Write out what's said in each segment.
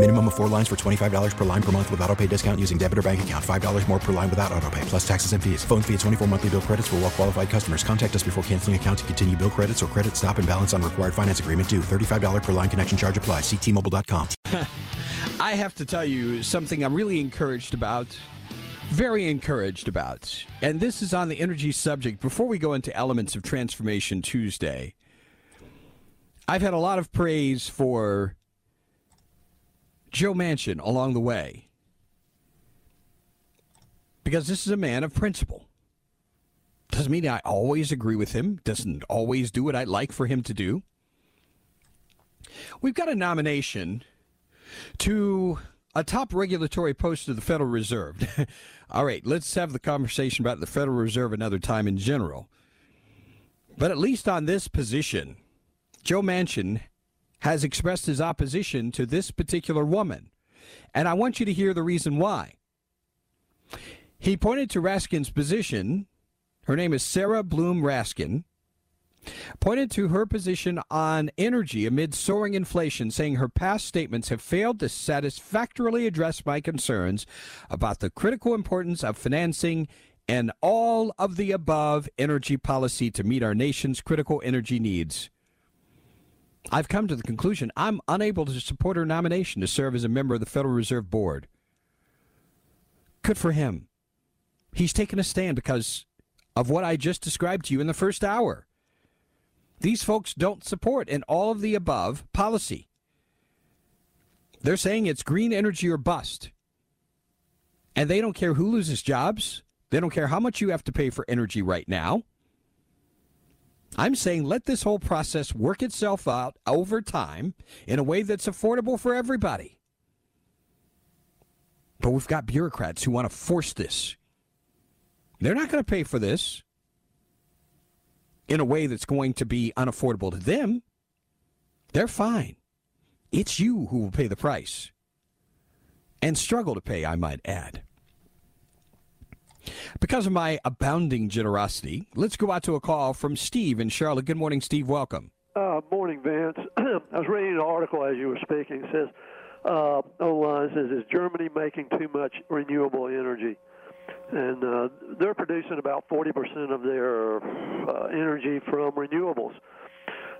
Minimum of four lines for $25 per line per month with auto pay discount using debit or bank account. $5 more per line without auto pay, plus taxes and fees. Phone fee at 24 monthly bill credits for well qualified customers. Contact us before canceling account to continue bill credits or credit stop and balance on required finance agreement due. $35 per line connection charge applies. Ctmobile.com. I have to tell you something I'm really encouraged about. Very encouraged about. And this is on the energy subject. Before we go into Elements of Transformation Tuesday, I've had a lot of praise for Joe Manchin along the way. Because this is a man of principle. Doesn't mean I always agree with him, doesn't always do what I'd like for him to do. We've got a nomination to a top regulatory post of the Federal Reserve. All right, let's have the conversation about the Federal Reserve another time in general. But at least on this position, Joe Manchin has expressed his opposition to this particular woman. And I want you to hear the reason why. He pointed to Raskin's position. Her name is Sarah Bloom Raskin. Pointed to her position on energy amid soaring inflation, saying her past statements have failed to satisfactorily address my concerns about the critical importance of financing and all of the above energy policy to meet our nation's critical energy needs. I've come to the conclusion I'm unable to support her nomination to serve as a member of the Federal Reserve Board. Good for him. He's taken a stand because of what I just described to you in the first hour. These folks don't support an all of the above policy. They're saying it's green energy or bust. And they don't care who loses jobs. They don't care how much you have to pay for energy right now. I'm saying let this whole process work itself out over time in a way that's affordable for everybody. But we've got bureaucrats who want to force this. They're not going to pay for this in a way that's going to be unaffordable to them. They're fine. It's you who will pay the price. And struggle to pay, I might add. Because of my abounding generosity, let's go out to a call from Steve in Charlotte. Good morning, Steve. Welcome. Uh, morning, Vance. I was reading an article as you were speaking. It says uh, online says is Germany making too much renewable energy, and uh, they're producing about 40% of their uh, energy from renewables.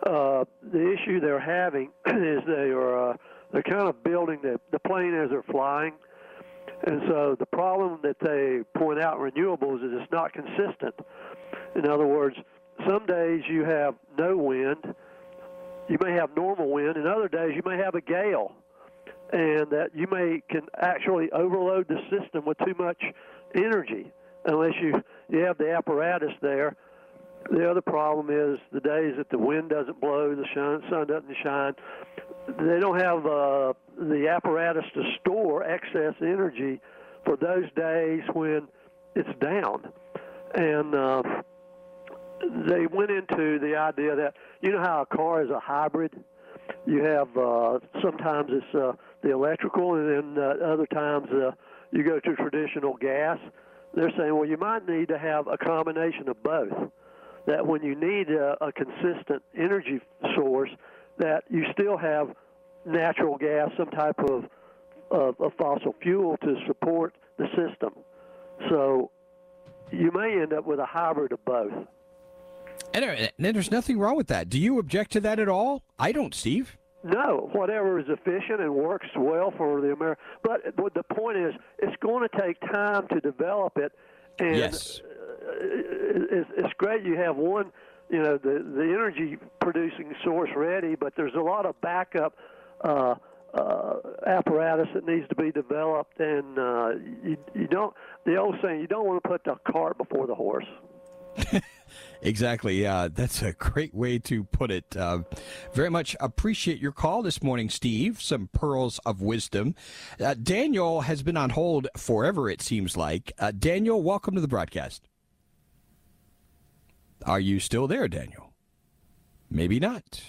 Uh, the issue they're having is they are uh, they're kind of building the, the plane as they're flying. And so the problem that they point out renewables is it's not consistent. In other words, some days you have no wind, you may have normal wind, and other days you may have a gale, and that you may can actually overload the system with too much energy unless you you have the apparatus there. The other problem is the days that the wind doesn't blow, the sun, sun doesn't shine. They don't have uh, the apparatus to store excess energy for those days when it's down. And uh, they went into the idea that you know how a car is a hybrid. You have uh, sometimes it's uh, the electrical, and then uh, other times uh, you go to traditional gas. They're saying, well, you might need to have a combination of both. That when you need a, a consistent energy source, that you still have natural gas, some type of, of, of fossil fuel to support the system. So you may end up with a hybrid of both. And, uh, and there's nothing wrong with that. Do you object to that at all? I don't, Steve. No, whatever is efficient and works well for the American. But, but the point is, it's going to take time to develop it. And yes. Uh, it's, it's great you have one, you know, the the energy producing source ready, but there's a lot of backup uh, uh, apparatus that needs to be developed, and uh, you, you don't. The old saying, you don't want to put the cart before the horse. Exactly. Yeah, that's a great way to put it. Uh, very much appreciate your call this morning, Steve. Some pearls of wisdom. Uh, Daniel has been on hold forever, it seems like. Uh, Daniel, welcome to the broadcast. Are you still there, Daniel? Maybe not.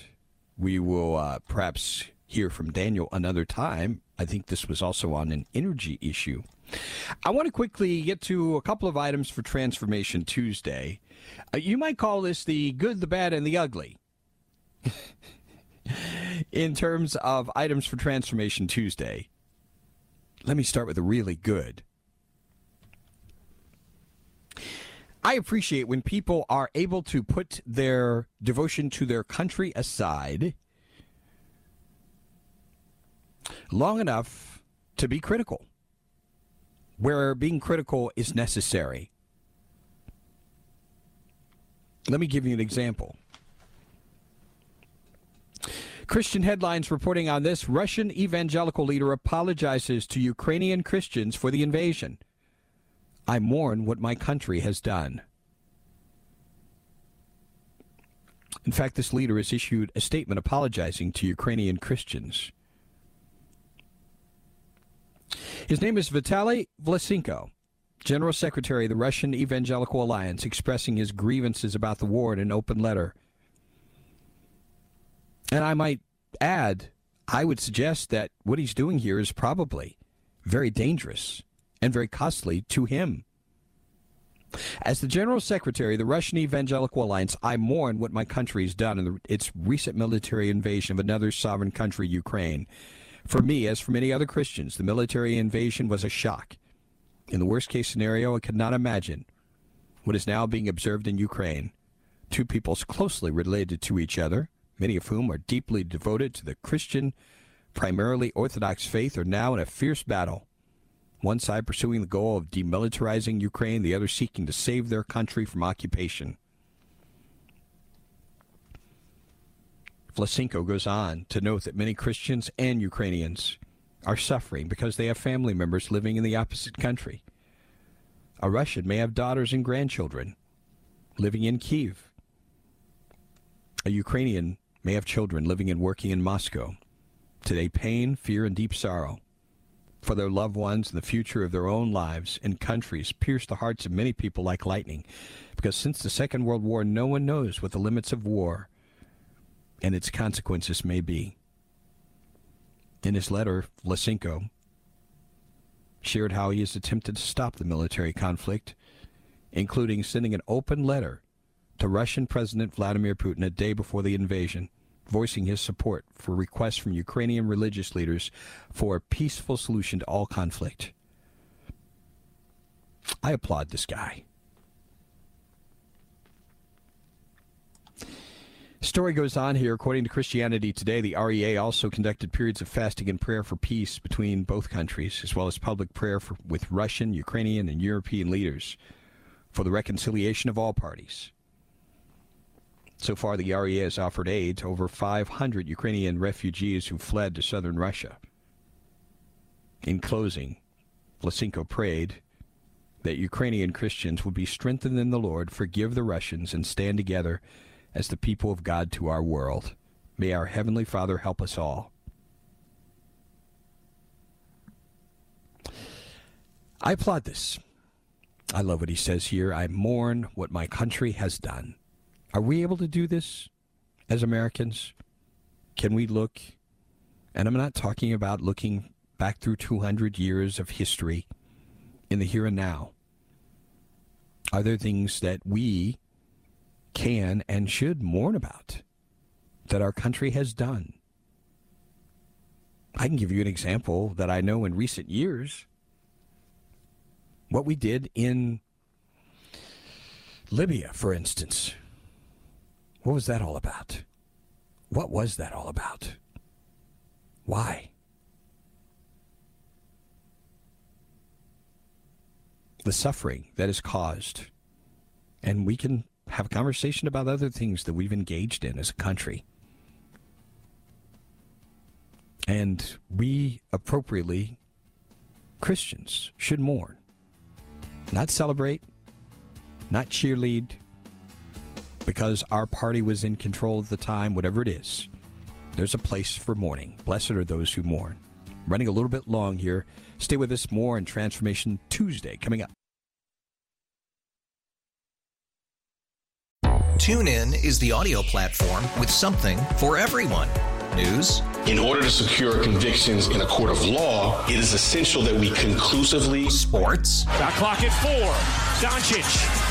We will uh, perhaps hear from Daniel another time. I think this was also on an energy issue. I want to quickly get to a couple of items for Transformation Tuesday. Uh, you might call this the good, the bad, and the ugly. In terms of items for Transformation Tuesday, let me start with the really good. I appreciate when people are able to put their devotion to their country aside long enough to be critical, where being critical is necessary. Let me give you an example. Christian headlines reporting on this Russian evangelical leader apologizes to Ukrainian Christians for the invasion. I mourn what my country has done. In fact, this leader has issued a statement apologizing to Ukrainian Christians. His name is Vitaly Vlasenko, General Secretary of the Russian Evangelical Alliance, expressing his grievances about the war in an open letter. And I might add, I would suggest that what he's doing here is probably very dangerous and very costly to him. As the General Secretary of the Russian Evangelical Alliance, I mourn what my country has done in its recent military invasion of another sovereign country, Ukraine. For me, as for many other Christians, the military invasion was a shock. In the worst case scenario, I could not imagine what is now being observed in Ukraine. Two peoples closely related to each other, many of whom are deeply devoted to the Christian, primarily Orthodox faith, are now in a fierce battle. One side pursuing the goal of demilitarizing Ukraine, the other seeking to save their country from occupation. Vlasenko goes on to note that many Christians and Ukrainians are suffering because they have family members living in the opposite country. A Russian may have daughters and grandchildren living in Kiev. A Ukrainian may have children living and working in Moscow. Today, pain, fear, and deep sorrow for their loved ones and the future of their own lives and countries pierce the hearts of many people like lightning. Because since the Second World War, no one knows what the limits of war and its consequences may be. In his letter, Vlasenko shared how he has attempted to stop the military conflict, including sending an open letter to Russian President Vladimir Putin a day before the invasion, voicing his support for requests from Ukrainian religious leaders for a peaceful solution to all conflict. I applaud this guy. Story goes on here. According to Christianity Today, the REA also conducted periods of fasting and prayer for peace between both countries, as well as public prayer for, with Russian, Ukrainian, and European leaders for the reconciliation of all parties. So far, the REA has offered aid to over 500 Ukrainian refugees who fled to southern Russia. In closing, Vlasenko prayed that Ukrainian Christians would be strengthened in the Lord, forgive the Russians, and stand together as the people of God to our world. May our Heavenly Father help us all. I applaud this. I love what he says here. I mourn what my country has done. Are we able to do this as Americans? Can we look, and I'm not talking about looking back through 200 years of history in the here and now. Are there things that we can and should mourn about that our country has done. I can give you an example that I know in recent years. What we did in Libya, for instance. What was that all about? What was that all about? Why? The suffering that is caused. And we can have a conversation about other things that we've engaged in as a country. And we appropriately, Christians, should mourn. Not celebrate, not cheerlead, because our party was in control at the time, whatever it is. There's a place for mourning. Blessed are those who mourn. Running a little bit long here. Stay with us more on Transformation Tuesday coming up. TuneIn is the audio platform with something for everyone. News. In order to secure convictions in a court of law, it is essential that we conclusively. Sports. Got clock at four. Doncic.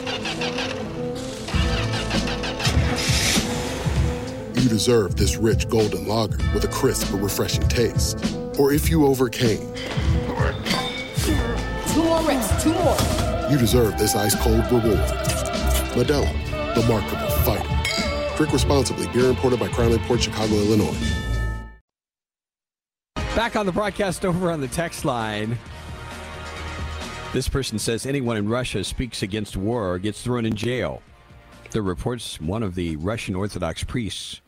deserve this rich golden lager with a crisp but refreshing taste. Or if you overcame, two more reps, two more. You deserve this ice cold reward. Modelo, the Markable Fighter. Drink responsibly. Beer imported by Crown Port Chicago, Illinois. Back on the broadcast over on the text line. This person says anyone in Russia speaks against war gets thrown in jail. The reports one of the Russian Orthodox priests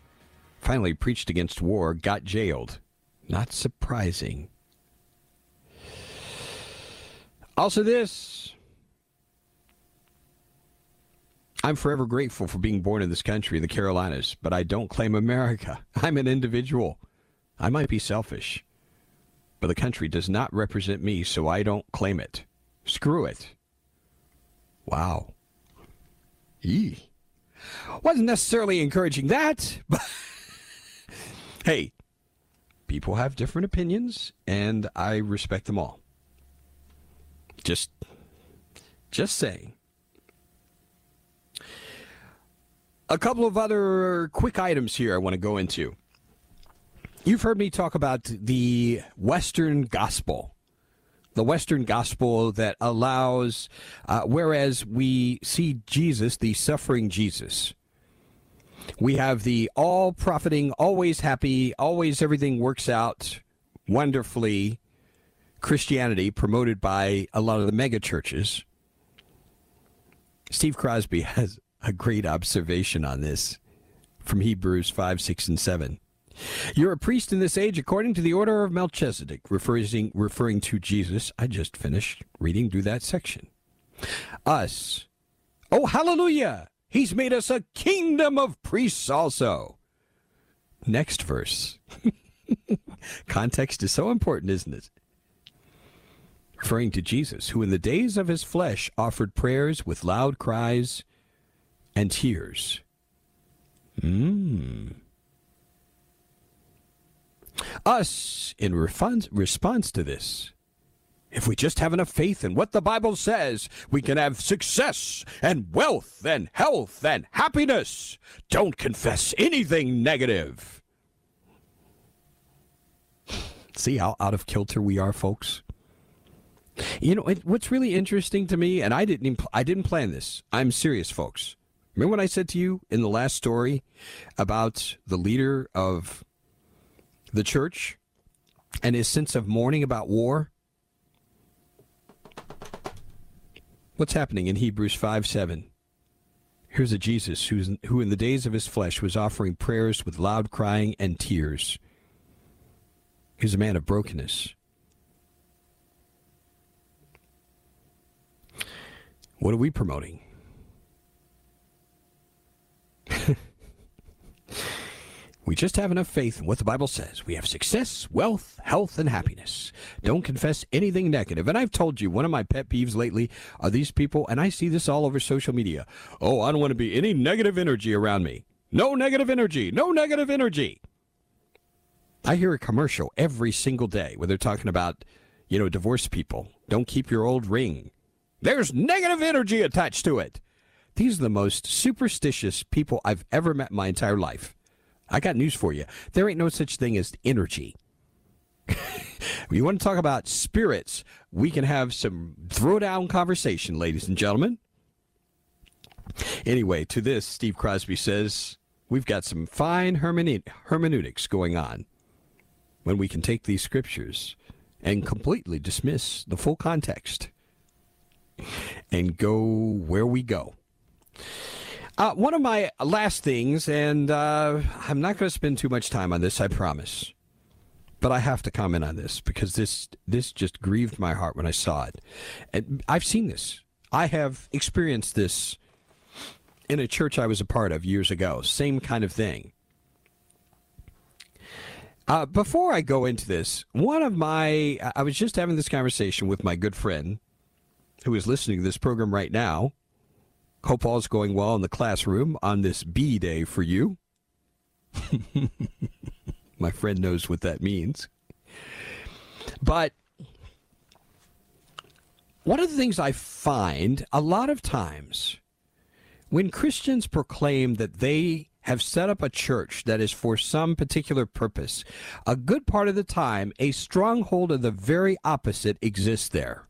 finally preached against war, got jailed. Not surprising. Also, this. I'm forever grateful for being born in this country, the Carolinas, but I don't claim America. I'm an individual. I might be selfish, but the country does not represent me, so I don't claim it. Screw it. Wow. Yee. Wasn't necessarily encouraging that, but hey, people have different opinions, and I respect them all. Just, just saying. A couple of other quick items here I want to go into. You've heard me talk about the Western gospel. The Western gospel that allows, uh, whereas we see Jesus, the suffering Jesus, we have the all profiting, always happy, always everything works out wonderfully Christianity promoted by a lot of the mega churches. Steve Crosby has a great observation on this from Hebrews 5, 6, and 7. You're a priest in this age according to the order of Melchizedek, referring, referring to Jesus. I just finished reading through that section. Us. Oh, hallelujah! He's made us a kingdom of priests also. Next verse. Context is so important, isn't it? Referring to Jesus, who in the days of his flesh offered prayers with loud cries and tears. Mmm. Us, in response to this, if we just have enough faith in what the Bible says, we can have success and wealth and health and happiness. Don't confess anything negative. See how out of kilter we are, folks? You know, it, what's really interesting to me, and I didn't even, I didn't plan this. I'm serious, folks. Remember what I said to you in the last story about the leader of the church and his sense of mourning about war? What's happening in Hebrews 5 7? Here's a Jesus who's, who, in the days of his flesh, was offering prayers with loud crying and tears. He's a man of brokenness. What are we promoting? We just have enough faith in what the Bible says. We have success, wealth, health, and happiness. Don't confess anything negative. And I've told you, one of my pet peeves lately are these people, and I see this all over social media. Oh, I don't want to be any negative energy around me. No negative energy. No negative energy. I hear a commercial every single day where they're talking about, you know, divorced people. Don't keep your old ring. There's negative energy attached to it. These are the most superstitious people I've ever met in my entire life. I got news for you. There ain't no such thing as energy. you want to talk about spirits? We can have some throwdown conversation, ladies and gentlemen. Anyway, to this, Steve Crosby says we've got some fine hermeneutics going on when we can take these scriptures and completely dismiss the full context and go where we go. Uh, one of my last things, and uh, I'm not going to spend too much time on this, I promise. But I have to comment on this because this this just grieved my heart when I saw it. And I've seen this. I have experienced this in a church I was a part of years ago. Same kind of thing. Uh, before I go into this, one of my I was just having this conversation with my good friend who is listening to this program right now Hope all's going well in the classroom on this B day for you. My friend knows what that means. But one of the things I find a lot of times when Christians proclaim that they have set up a church that is for some particular purpose, a good part of the time, a stronghold of the very opposite exists there.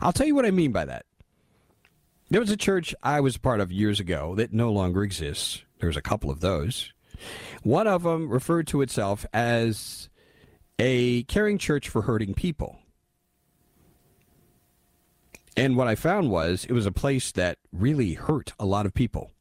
I'll tell you what I mean by that. There was a church I was part of years ago that no longer exists. There's a couple of those. One of them referred to itself as a caring church for hurting people. And what I found was it was a place that really hurt a lot of people.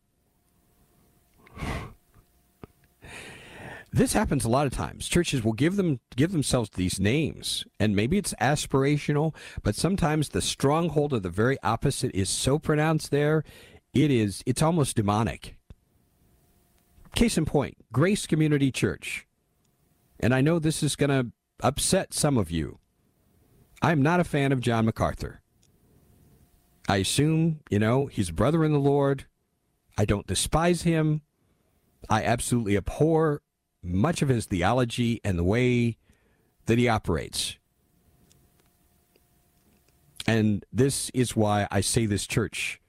This happens a lot of times. Churches will give them give themselves these names, and maybe it's aspirational, but sometimes the stronghold of the very opposite is so pronounced there, it is it's almost demonic. Case in point, Grace Community Church. And I know this is going to upset some of you. I'm not a fan of John MacArthur. I assume, you know, he's a brother in the Lord. I don't despise him. I absolutely abhor much of his theology and the way that he operates. And this is why I say this church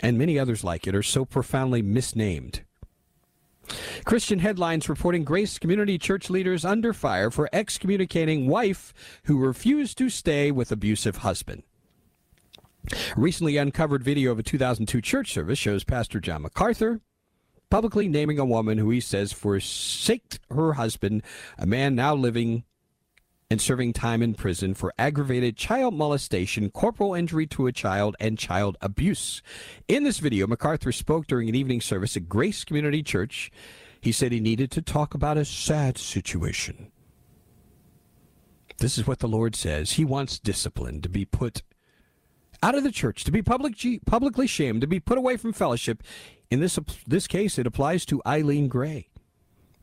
and many others like it are so profoundly misnamed. Christian headlines reporting Grace Community Church leaders under fire for excommunicating wife who refused to stay with abusive husband. Recently uncovered video of a 2002 church service shows Pastor John MacArthur publicly naming a woman who he says forsaked her husband, a man now living and serving time in prison for aggravated child molestation, corporal injury to a child, and child abuse. In this video, MacArthur spoke during an evening service at Grace Community Church. He said he needed to talk about a sad situation. This is what the Lord says. He wants discipline to be put out of the church, to be public, publicly shamed, to be put away from fellowship. In this, this case, it applies to Eileen Gray.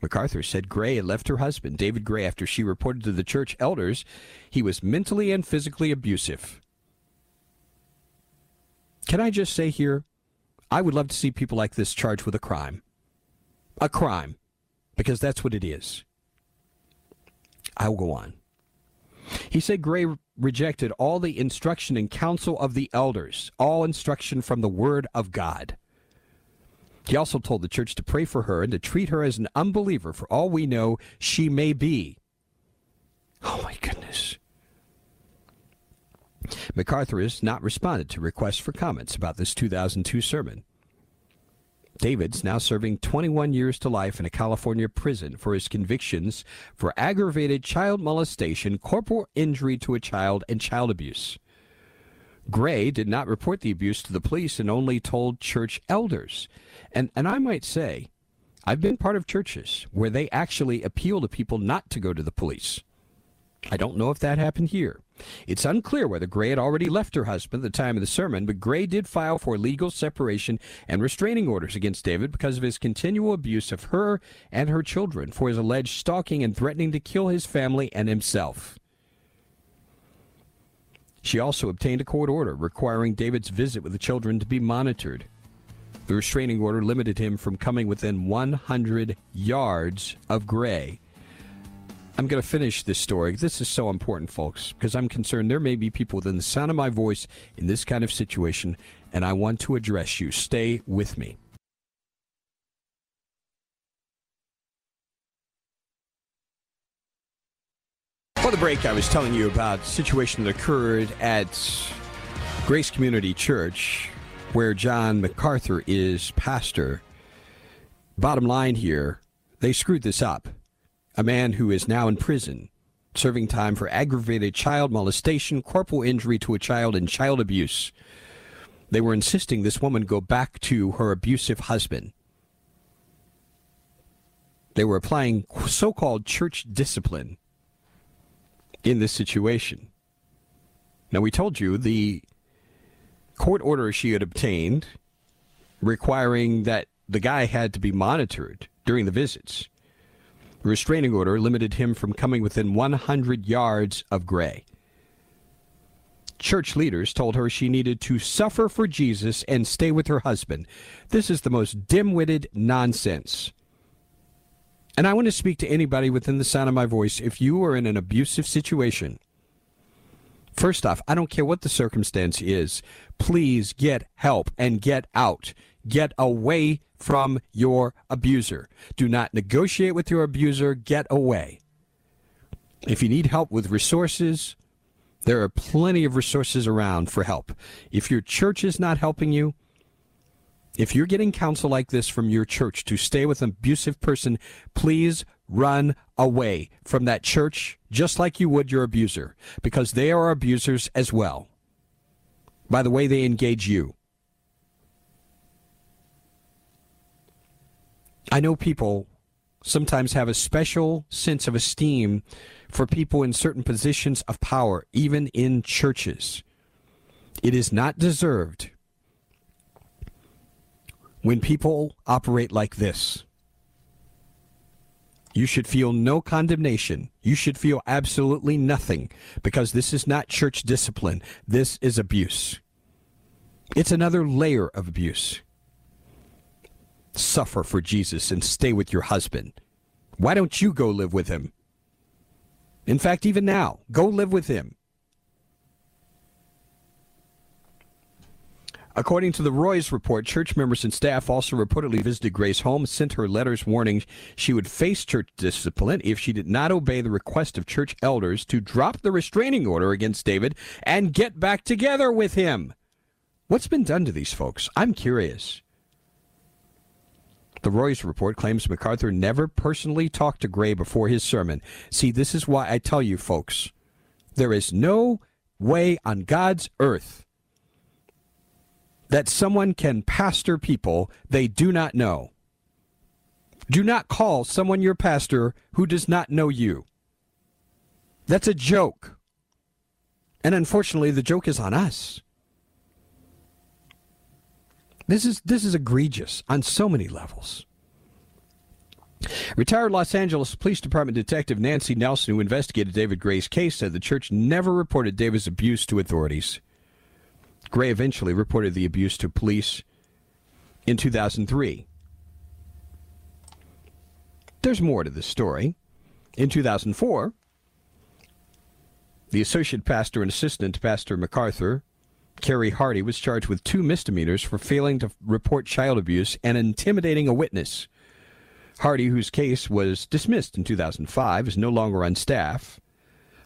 MacArthur said Gray had left her husband, David Gray, after she reported to the church elders he was mentally and physically abusive. Can I just say here, I would love to see people like this charged with a crime. A crime, because that's what it is. I will go on. He said Gray rejected all the instruction and counsel of the elders, all instruction from the Word of God. He also told the church to pray for her and to treat her as an unbeliever. For all we know, she may be. Oh my goodness. MacArthur has not responded to requests for comments about this 2002 sermon. David's now serving 21 years to life in a California prison for his convictions for aggravated child molestation, corporal injury to a child, and child abuse. Gray did not report the abuse to the police and only told church elders. And, and I might say, I've been part of churches where they actually appeal to people not to go to the police. I don't know if that happened here. It's unclear whether Gray had already left her husband at the time of the sermon, but Gray did file for legal separation and restraining orders against David because of his continual abuse of her and her children for his alleged stalking and threatening to kill his family and himself. She also obtained a court order requiring David's visit with the children to be monitored. The restraining order limited him from coming within 100 yards of Gray. I'm going to finish this story. This is so important, folks, because I'm concerned there may be people within the sound of my voice in this kind of situation, and I want to address you. Stay with me. For the break, I was telling you about a situation that occurred at Grace Community Church, where John MacArthur is pastor. Bottom line here, they screwed this up. A man who is now in prison, serving time for aggravated child molestation, corporal injury to a child, and child abuse. They were insisting this woman go back to her abusive husband. They were applying so called church discipline in this situation. Now, we told you the court order she had obtained requiring that the guy had to be monitored during the visits. Restraining order limited him from coming within 100 yards of Gray. Church leaders told her she needed to suffer for Jesus and stay with her husband. This is the most dim witted nonsense. And I want to speak to anybody within the sound of my voice. If you are in an abusive situation, first off, I don't care what the circumstance is, please get help and get out. Get away from your abuser. Do not negotiate with your abuser. Get away. If you need help with resources, there are plenty of resources around for help. If your church is not helping you, if you're getting counsel like this from your church to stay with an abusive person, please run away from that church just like you would your abuser, because they are abusers as well by the way they engage you. I know people sometimes have a special sense of esteem for people in certain positions of power, even in churches. It is not deserved when people operate like this. You should feel no condemnation. You should feel absolutely nothing because this is not church discipline. This is abuse. It's another layer of abuse. Suffer for Jesus and stay with your husband. Why don't you go live with him? In fact, even now, go live with him. According to the Roys report, church members and staff also reportedly visited Gray's home, sent her letters warning she would face church discipline if she did not obey the request of church elders to drop the restraining order against David and get back together with him. What's been done to these folks? I'm curious. The Roys report claims MacArthur never personally talked to Gray before his sermon. See, this is why I tell you folks there is no way on God's earth that someone can pastor people they do not know. Do not call someone your pastor who does not know you. That's a joke. And unfortunately, the joke is on us. This is this is egregious on so many levels. Retired Los Angeles Police Department Detective Nancy Nelson, who investigated David Gray's case, said the church never reported David's abuse to authorities. Gray eventually reported the abuse to police in 2003. There's more to this story. In 2004, the associate pastor and assistant pastor MacArthur, Carey Hardy, was charged with two misdemeanors for failing to report child abuse and intimidating a witness. Hardy, whose case was dismissed in 2005, is no longer on staff.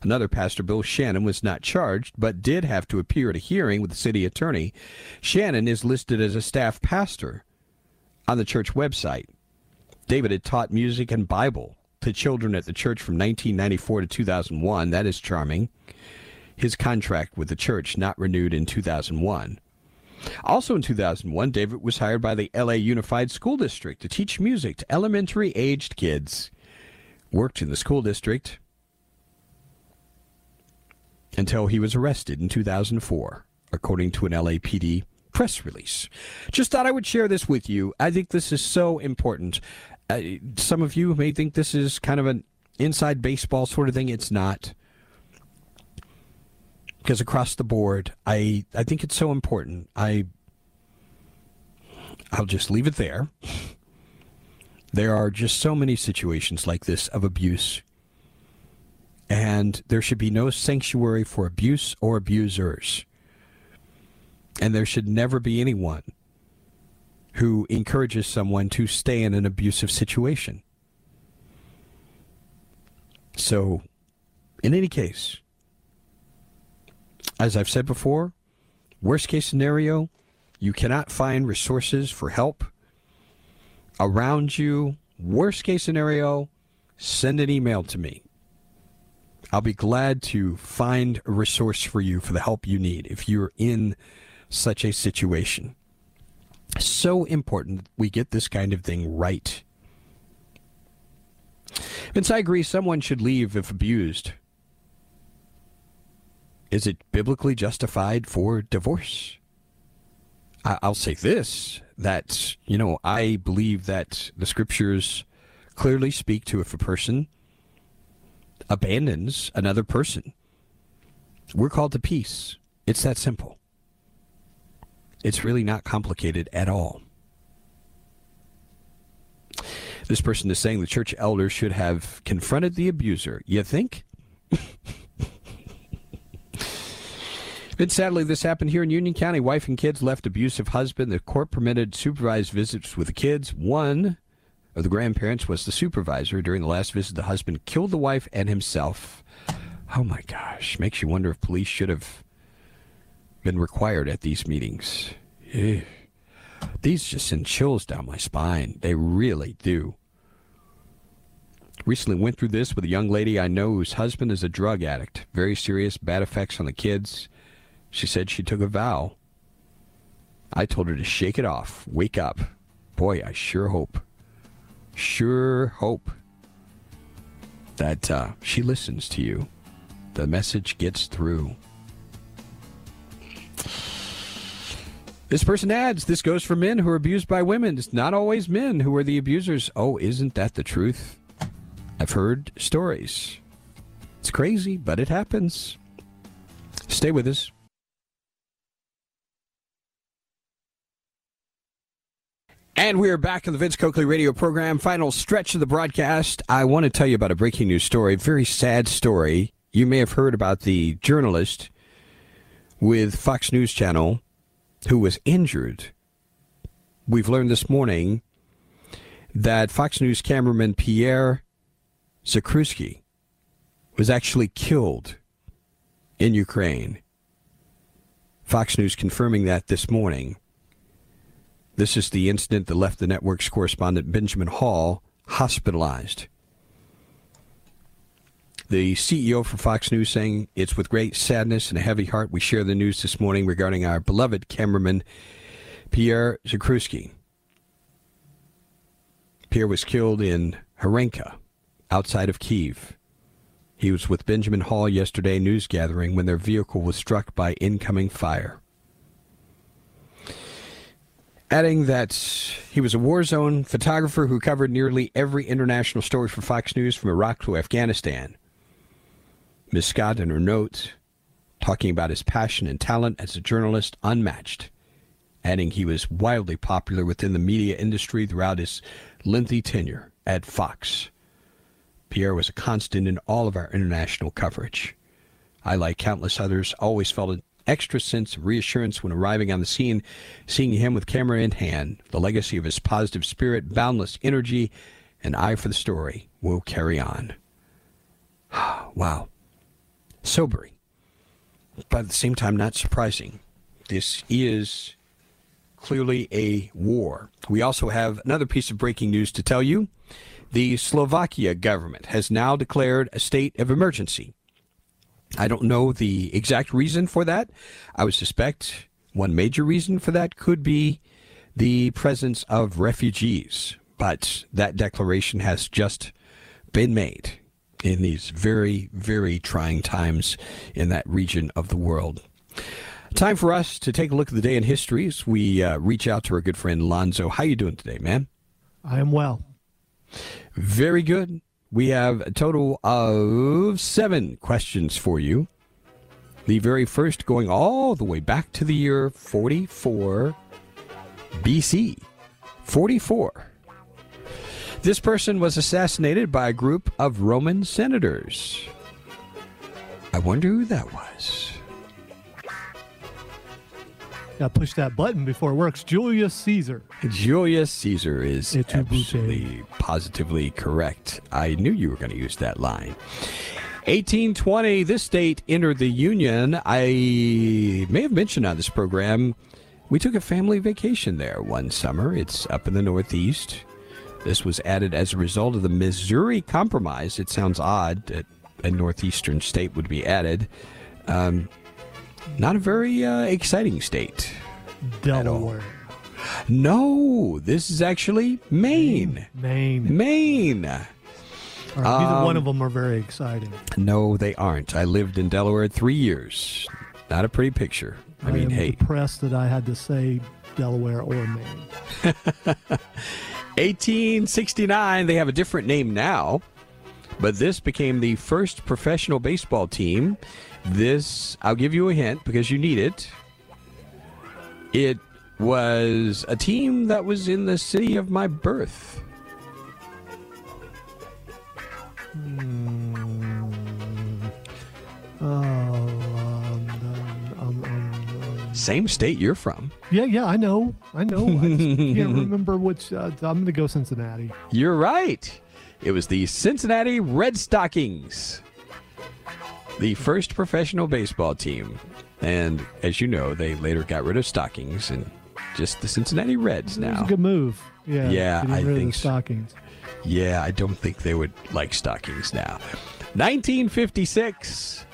Another pastor, Bill Shannon, was not charged, but did have to appear at a hearing with the city attorney. Shannon is listed as a staff pastor on the church website. David had taught music and Bible to children at the church from 1994 to 2001. That is charming. His contract with the church not renewed in 2001. Also in 2001, David was hired by the LA Unified School District to teach music to elementary aged kids. Worked in the school district until he was arrested in 2004, according to an LAPD press release. Just thought I would share this with you. I think this is so important. Uh, some of you may think this is kind of an inside baseball sort of thing. It's not. Because across the board, I, I think it's so important. I I'll just leave it there. There are just so many situations like this of abuse. And there should be no sanctuary for abuse or abusers. And there should never be anyone who encourages someone to stay in an abusive situation. So, in any case, as I've said before, worst case scenario, you cannot find resources for help around you. Worst case scenario, send an email to me. I'll be glad to find a resource for you for the help you need if you're in such a situation. So important we get this kind of thing right. Vince, I agree someone should leave if abused. Is it biblically justified for divorce? I'll say this that, you know, I believe that the scriptures clearly speak to if a person abandons another person, we're called to peace. It's that simple. It's really not complicated at all. This person is saying the church elders should have confronted the abuser. You think? But sadly, this happened here in Union County. Wife and kids left abusive husband. The court permitted supervised visits with the kids. One of the grandparents was the supervisor. During the last visit, the husband killed the wife and himself. Oh my gosh. Makes you wonder if police should have been required at these meetings. Ew. These just send chills down my spine. They really do. Recently went through this with a young lady I know whose husband is a drug addict. Very serious, bad effects on the kids. She said she took a vow. I told her to shake it off, wake up. Boy, I sure hope, sure hope that uh, she listens to you. The message gets through. This person adds, this goes for men who are abused by women. It's not always men who are the abusers. Oh, isn't that the truth? I've heard stories. It's crazy, but it happens. Stay with us. And we are back in the Vince Coakley radio program. Final stretch of the broadcast. I want to tell you about a breaking news story, very sad story. You may have heard about the journalist with Fox News Channel who was injured. We've learned this morning that Fox News cameraman Pierre Zakrzewski was actually killed in Ukraine. Fox News confirming that this morning. This is the incident that left the network's correspondent Benjamin Hall hospitalized. The CEO for Fox News saying it's with great sadness and a heavy heart we share the news this morning regarding our beloved cameraman Pierre Zakrzewski. Pierre was killed in Horenka, outside of Kiev. He was with Benjamin Hall yesterday news gathering when their vehicle was struck by incoming fire adding that he was a war zone photographer who covered nearly every international story for Fox News from Iraq to Afghanistan. Ms. Scott, in her notes, talking about his passion and talent as a journalist, unmatched, adding he was wildly popular within the media industry throughout his lengthy tenure at Fox. Pierre was a constant in all of our international coverage. I, like countless others, always felt extra sense of reassurance when arriving on the scene, seeing him with camera in hand. The legacy of his positive spirit, boundless energy, and eye for the story will carry on. wow. Sobering, but at the same time, not surprising. This is clearly a war. We also have another piece of breaking news to tell you. The Slovakia government has now declared a state of emergency. I don't know the exact reason for that. I would suspect one major reason for that could be the presence of refugees, but that declaration has just been made. in these very, very trying times in that region of the world. Time for us to take a look at the day in history as we uh, reach out to our good friend Lonzo. How are you doing today, man? I am well. Very good. We have a total of seven questions for you. The very first going all the way back to the year 44 BC. 44. This person was assassinated by a group of Roman senators. I wonder who that was. Got to push that button before it works. Julius Caesar. Julius Caesar is absolutely positively correct. I knew you were going to use that line. 1820, this state entered the Union. I may have mentioned on this program, we took a family vacation there one summer. It's up in the Northeast. This was added as a result of the Missouri Compromise. It sounds odd that a Northeastern state would be added. Um, not a very uh, exciting state. Delaware. No, this is actually Maine. Maine. Maine. Or neither Um, one of them are very exciting. No, they aren't. I lived in Delaware three years. Not a pretty picture. I, mean, am hey, depressed that I had to say Delaware or Maine. 1869, they have a different name now, but this became the first professional baseball team. This, I'll give you a hint because you need it. It was a team that was in the city of my birth. Oh, um, um, um, Same state you're from. yeah, yeah, I know, I know. I can't remember which. Uh, I'm going to go Cincinnati. You're right. It was the Cincinnati Red Stockings, the first professional baseball team. And as you know, they later got rid of stockings and just the Cincinnati Reds now. a good move. Yeah, Yeah, I think stockings. Yeah, I don't think they would like stockings now. 1956.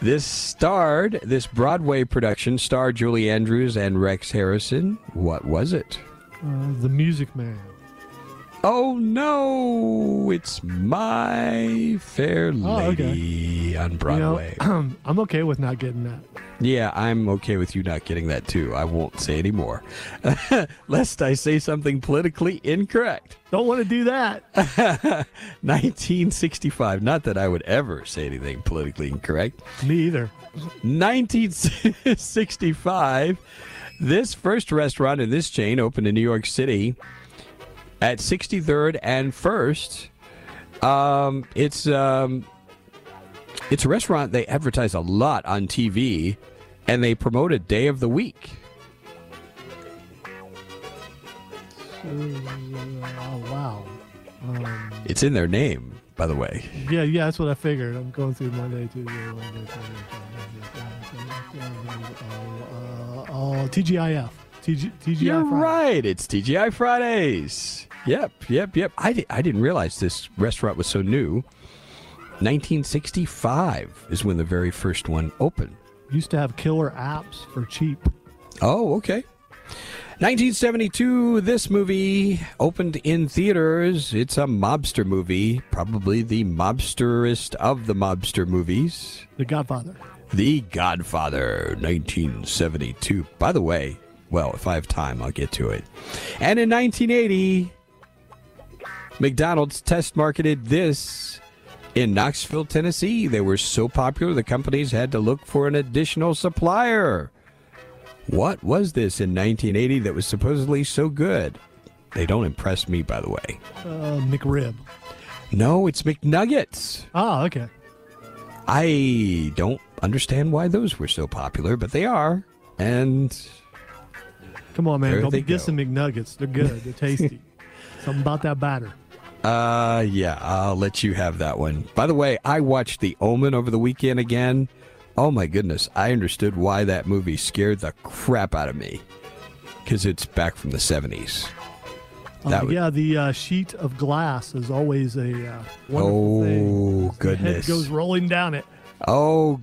This starred, this Broadway production starred Julie Andrews and Rex Harrison. What was it? Uh, the Music Man. Oh no, it's My Fair Oh, okay. Lady on You know, Broadway. I'm okay with not getting that. yeah, I'm okay with you not getting that too. I won't say any more. Lest I say something politically incorrect. Don't want to do that. 1965. Not that I would ever say anything politically incorrect. Me either. 1965. This first restaurant in this chain opened in New York City at 63rd and First. Um, it's um, it's a restaurant they advertise a lot on TV, and they promote a day of the week. Oh, wow. Um, It's in their name, by the way. yeah, yeah, that's what I figured. I'm going through Monday, Tuesday, Wednesday, Thursday, Friday, uh, TGIF. TG, TGI You're Friday. right. It's TGI Fridays. Yep, yep, yep. I, di- I didn't realize this restaurant was so new. 1965 is when the very first one opened. Used to have killer apps for cheap. Oh, okay. 1972, this movie opened in theaters. It's a mobster movie, probably the mobsterest of the mobster movies. The Godfather. The Godfather, 1972. By the way, well, if I have time, I'll get to it. And in 1980, McDonald's test marketed this in Knoxville, Tennessee. They were so popular, the companies had to look for an additional supplier. What was this in 1980 that was supposedly so good? They don't impress me, by the way. Uh, McRib. No, it's McNuggets. Ah, okay. I don't understand why those were so popular, but they are. And Come on, man. Don't be dissing McNuggets. They're good. They're tasty. Something about that batter. Uh, yeah, I'll let you have that one. By the way, I watched The Omen over the weekend again. Oh my goodness, I understood why that movie scared the crap out of me. Because it's back from the 70s. Uh, yeah, the uh, sheet of glass is always a uh, wonderful Oh, thing. The goodness. head goes rolling down it. Oh,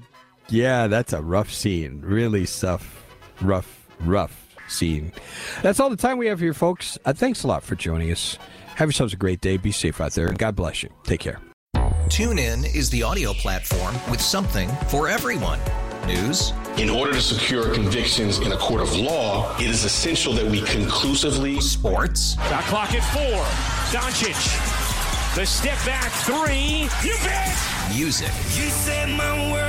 yeah, that's a rough scene. Really tough, rough, rough scene. That's all the time we have here, folks. Uh, thanks a lot for joining us. Have yourselves a great day. Be safe out there, and God bless you. Take care. TuneIn is the audio platform with something for everyone. News. In order to secure convictions in a court of law, it is essential that we conclusively. Sports. Shot clock at four. Doncic. The step back three. You bet. Music. You set my world